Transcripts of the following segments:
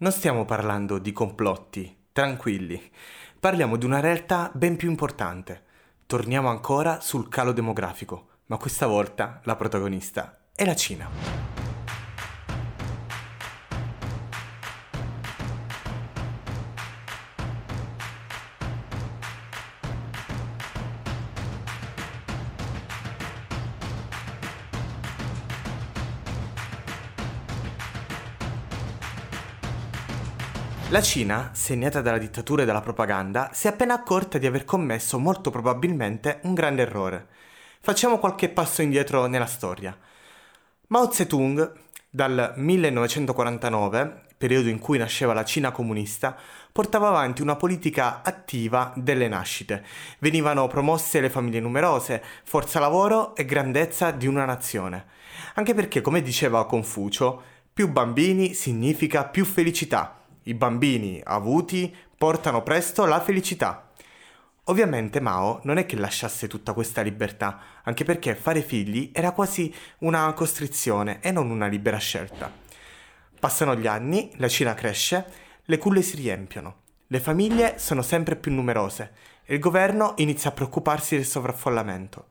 Non stiamo parlando di complotti, tranquilli. Parliamo di una realtà ben più importante. Torniamo ancora sul calo demografico, ma questa volta la protagonista è la Cina. La Cina, segnata dalla dittatura e dalla propaganda, si è appena accorta di aver commesso molto probabilmente un grande errore. Facciamo qualche passo indietro nella storia. Mao Zedong, dal 1949, periodo in cui nasceva la Cina comunista, portava avanti una politica attiva delle nascite. Venivano promosse le famiglie numerose, forza lavoro e grandezza di una nazione. Anche perché, come diceva Confucio, più bambini significa più felicità i bambini avuti portano presto la felicità. Ovviamente Mao non è che lasciasse tutta questa libertà, anche perché fare figli era quasi una costrizione e non una libera scelta. Passano gli anni, la Cina cresce, le culle si riempiono, le famiglie sono sempre più numerose e il governo inizia a preoccuparsi del sovraffollamento.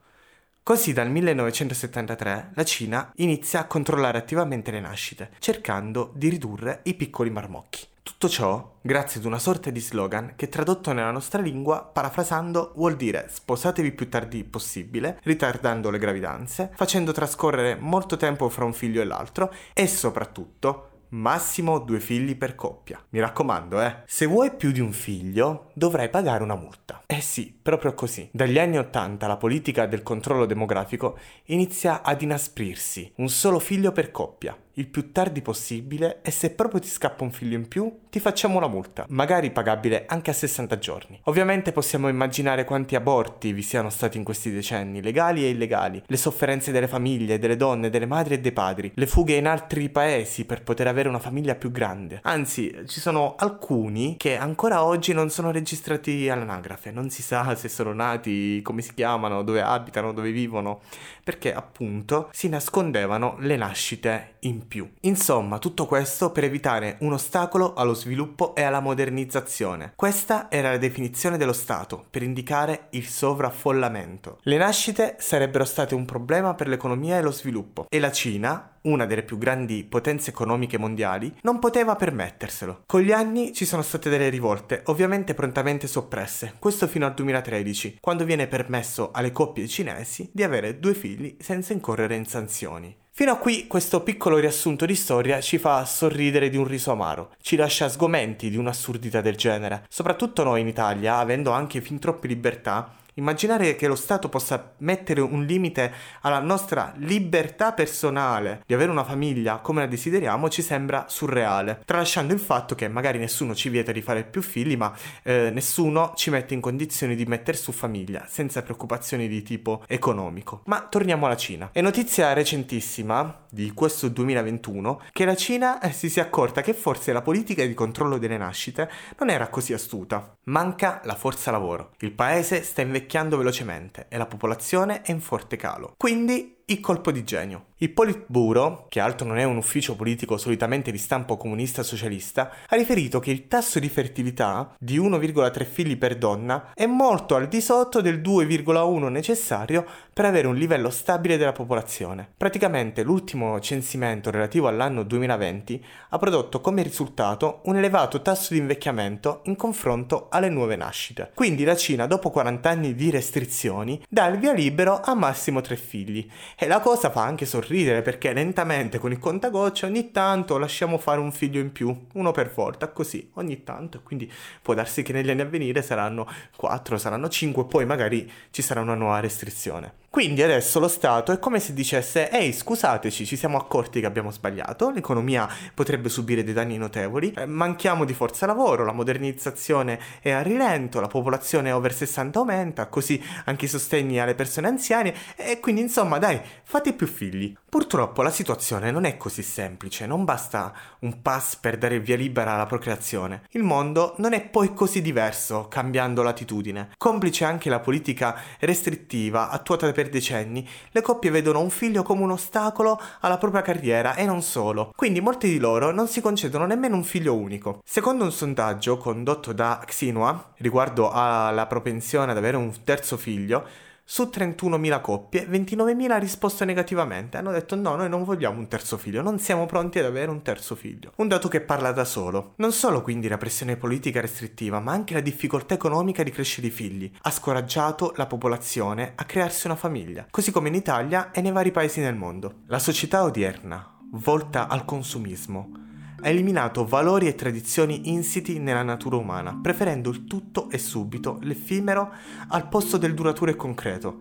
Così dal 1973 la Cina inizia a controllare attivamente le nascite, cercando di ridurre i piccoli marmocchi. Tutto ciò grazie ad una sorta di slogan che tradotto nella nostra lingua, parafrasando, vuol dire sposatevi più tardi possibile, ritardando le gravidanze, facendo trascorrere molto tempo fra un figlio e l'altro e soprattutto massimo due figli per coppia. Mi raccomando, eh. Se vuoi più di un figlio, dovrai pagare una multa. Eh sì, proprio così. Dagli anni Ottanta la politica del controllo demografico inizia ad inasprirsi. Un solo figlio per coppia il più tardi possibile e se proprio ti scappa un figlio in più, ti facciamo una multa, magari pagabile anche a 60 giorni. Ovviamente possiamo immaginare quanti aborti vi siano stati in questi decenni, legali e illegali, le sofferenze delle famiglie, delle donne, delle madri e dei padri, le fughe in altri paesi per poter avere una famiglia più grande. Anzi, ci sono alcuni che ancora oggi non sono registrati all'anagrafe, non si sa se sono nati, come si chiamano, dove abitano, dove vivono, perché appunto si nascondevano le nascite in più. Insomma, tutto questo per evitare un ostacolo allo sviluppo e alla modernizzazione. Questa era la definizione dello Stato per indicare il sovraffollamento. Le nascite sarebbero state un problema per l'economia e lo sviluppo e la Cina, una delle più grandi potenze economiche mondiali, non poteva permetterselo. Con gli anni ci sono state delle rivolte, ovviamente prontamente soppresse, questo fino al 2013, quando viene permesso alle coppie cinesi di avere due figli senza incorrere in sanzioni. Fino a qui questo piccolo riassunto di storia ci fa sorridere di un riso amaro, ci lascia sgomenti di un'assurdità del genere, soprattutto noi in Italia, avendo anche fin troppe libertà, Immaginare che lo Stato possa mettere un limite alla nostra libertà personale di avere una famiglia come la desideriamo ci sembra surreale, tralasciando il fatto che magari nessuno ci vieta di fare più figli, ma eh, nessuno ci mette in condizioni di mettere su famiglia senza preoccupazioni di tipo economico. Ma torniamo alla Cina. È notizia recentissima di questo 2021 che la Cina eh, si sia accorta che forse la politica di controllo delle nascite non era così astuta. Manca la forza lavoro. Il paese sta invecchiando invecchiando velocemente e la popolazione è in forte calo. Quindi il colpo di genio. Il Politburo, che altro non è un ufficio politico solitamente di stampo comunista socialista, ha riferito che il tasso di fertilità di 1,3 figli per donna è molto al di sotto del 2,1 necessario per avere un livello stabile della popolazione. Praticamente l'ultimo censimento relativo all'anno 2020 ha prodotto come risultato un elevato tasso di invecchiamento in confronto alle nuove nascite. Quindi la Cina, dopo 40 anni di restrizioni, dà il via libero a massimo 3 figli e la cosa fa anche sorridere perché lentamente con il contagocce ogni tanto lasciamo fare un figlio in più, uno per volta, così, ogni tanto. Quindi può darsi che negli anni a venire saranno 4, saranno 5, poi magari ci sarà una nuova restrizione. Quindi adesso lo Stato è come se dicesse ehi scusateci ci siamo accorti che abbiamo sbagliato, l'economia potrebbe subire dei danni notevoli, eh, manchiamo di forza lavoro, la modernizzazione è a rilento, la popolazione over 60 aumenta, così anche i sostegni alle persone anziane e quindi insomma dai fate più figli. Purtroppo la situazione non è così semplice, non basta un pass per dare via libera alla procreazione. Il mondo non è poi così diverso cambiando latitudine. Complice anche la politica restrittiva attuata per decenni, le coppie vedono un figlio come un ostacolo alla propria carriera e non solo. Quindi molti di loro non si concedono nemmeno un figlio unico. Secondo un sondaggio condotto da Xinhua riguardo alla propensione ad avere un terzo figlio, su 31.000 coppie, 29.000 hanno risposto negativamente. Hanno detto no, noi non vogliamo un terzo figlio, non siamo pronti ad avere un terzo figlio. Un dato che parla da solo. Non solo quindi la pressione politica restrittiva, ma anche la difficoltà economica di crescere i figli ha scoraggiato la popolazione a crearsi una famiglia, così come in Italia e nei vari paesi nel mondo. La società odierna, volta al consumismo, ha eliminato valori e tradizioni insiti nella natura umana, preferendo il tutto e subito, l'effimero, al posto del duraturo e concreto.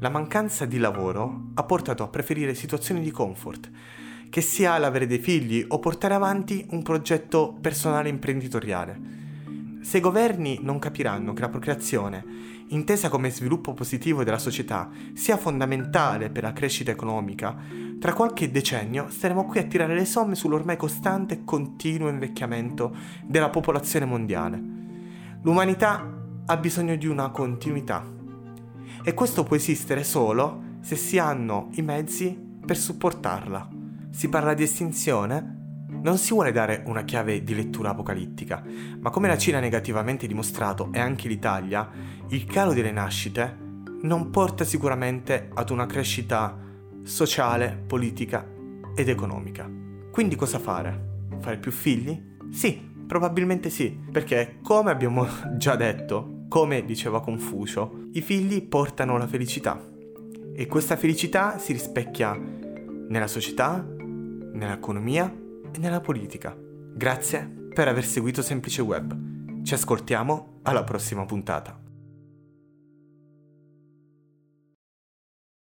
La mancanza di lavoro ha portato a preferire situazioni di comfort, che sia l'avere dei figli o portare avanti un progetto personale imprenditoriale. Se i governi non capiranno che la procreazione, intesa come sviluppo positivo della società, sia fondamentale per la crescita economica, tra qualche decennio staremo qui a tirare le somme sull'ormai costante e continuo invecchiamento della popolazione mondiale. L'umanità ha bisogno di una continuità e questo può esistere solo se si hanno i mezzi per supportarla. Si parla di estinzione? Non si vuole dare una chiave di lettura apocalittica, ma come la Cina ha negativamente dimostrato e anche l'Italia, il calo delle nascite non porta sicuramente ad una crescita sociale, politica ed economica. Quindi cosa fare? Fare più figli? Sì, probabilmente sì, perché come abbiamo già detto, come diceva Confucio, i figli portano la felicità e questa felicità si rispecchia nella società, nell'economia e nella politica. Grazie per aver seguito Semplice Web. Ci ascoltiamo alla prossima puntata.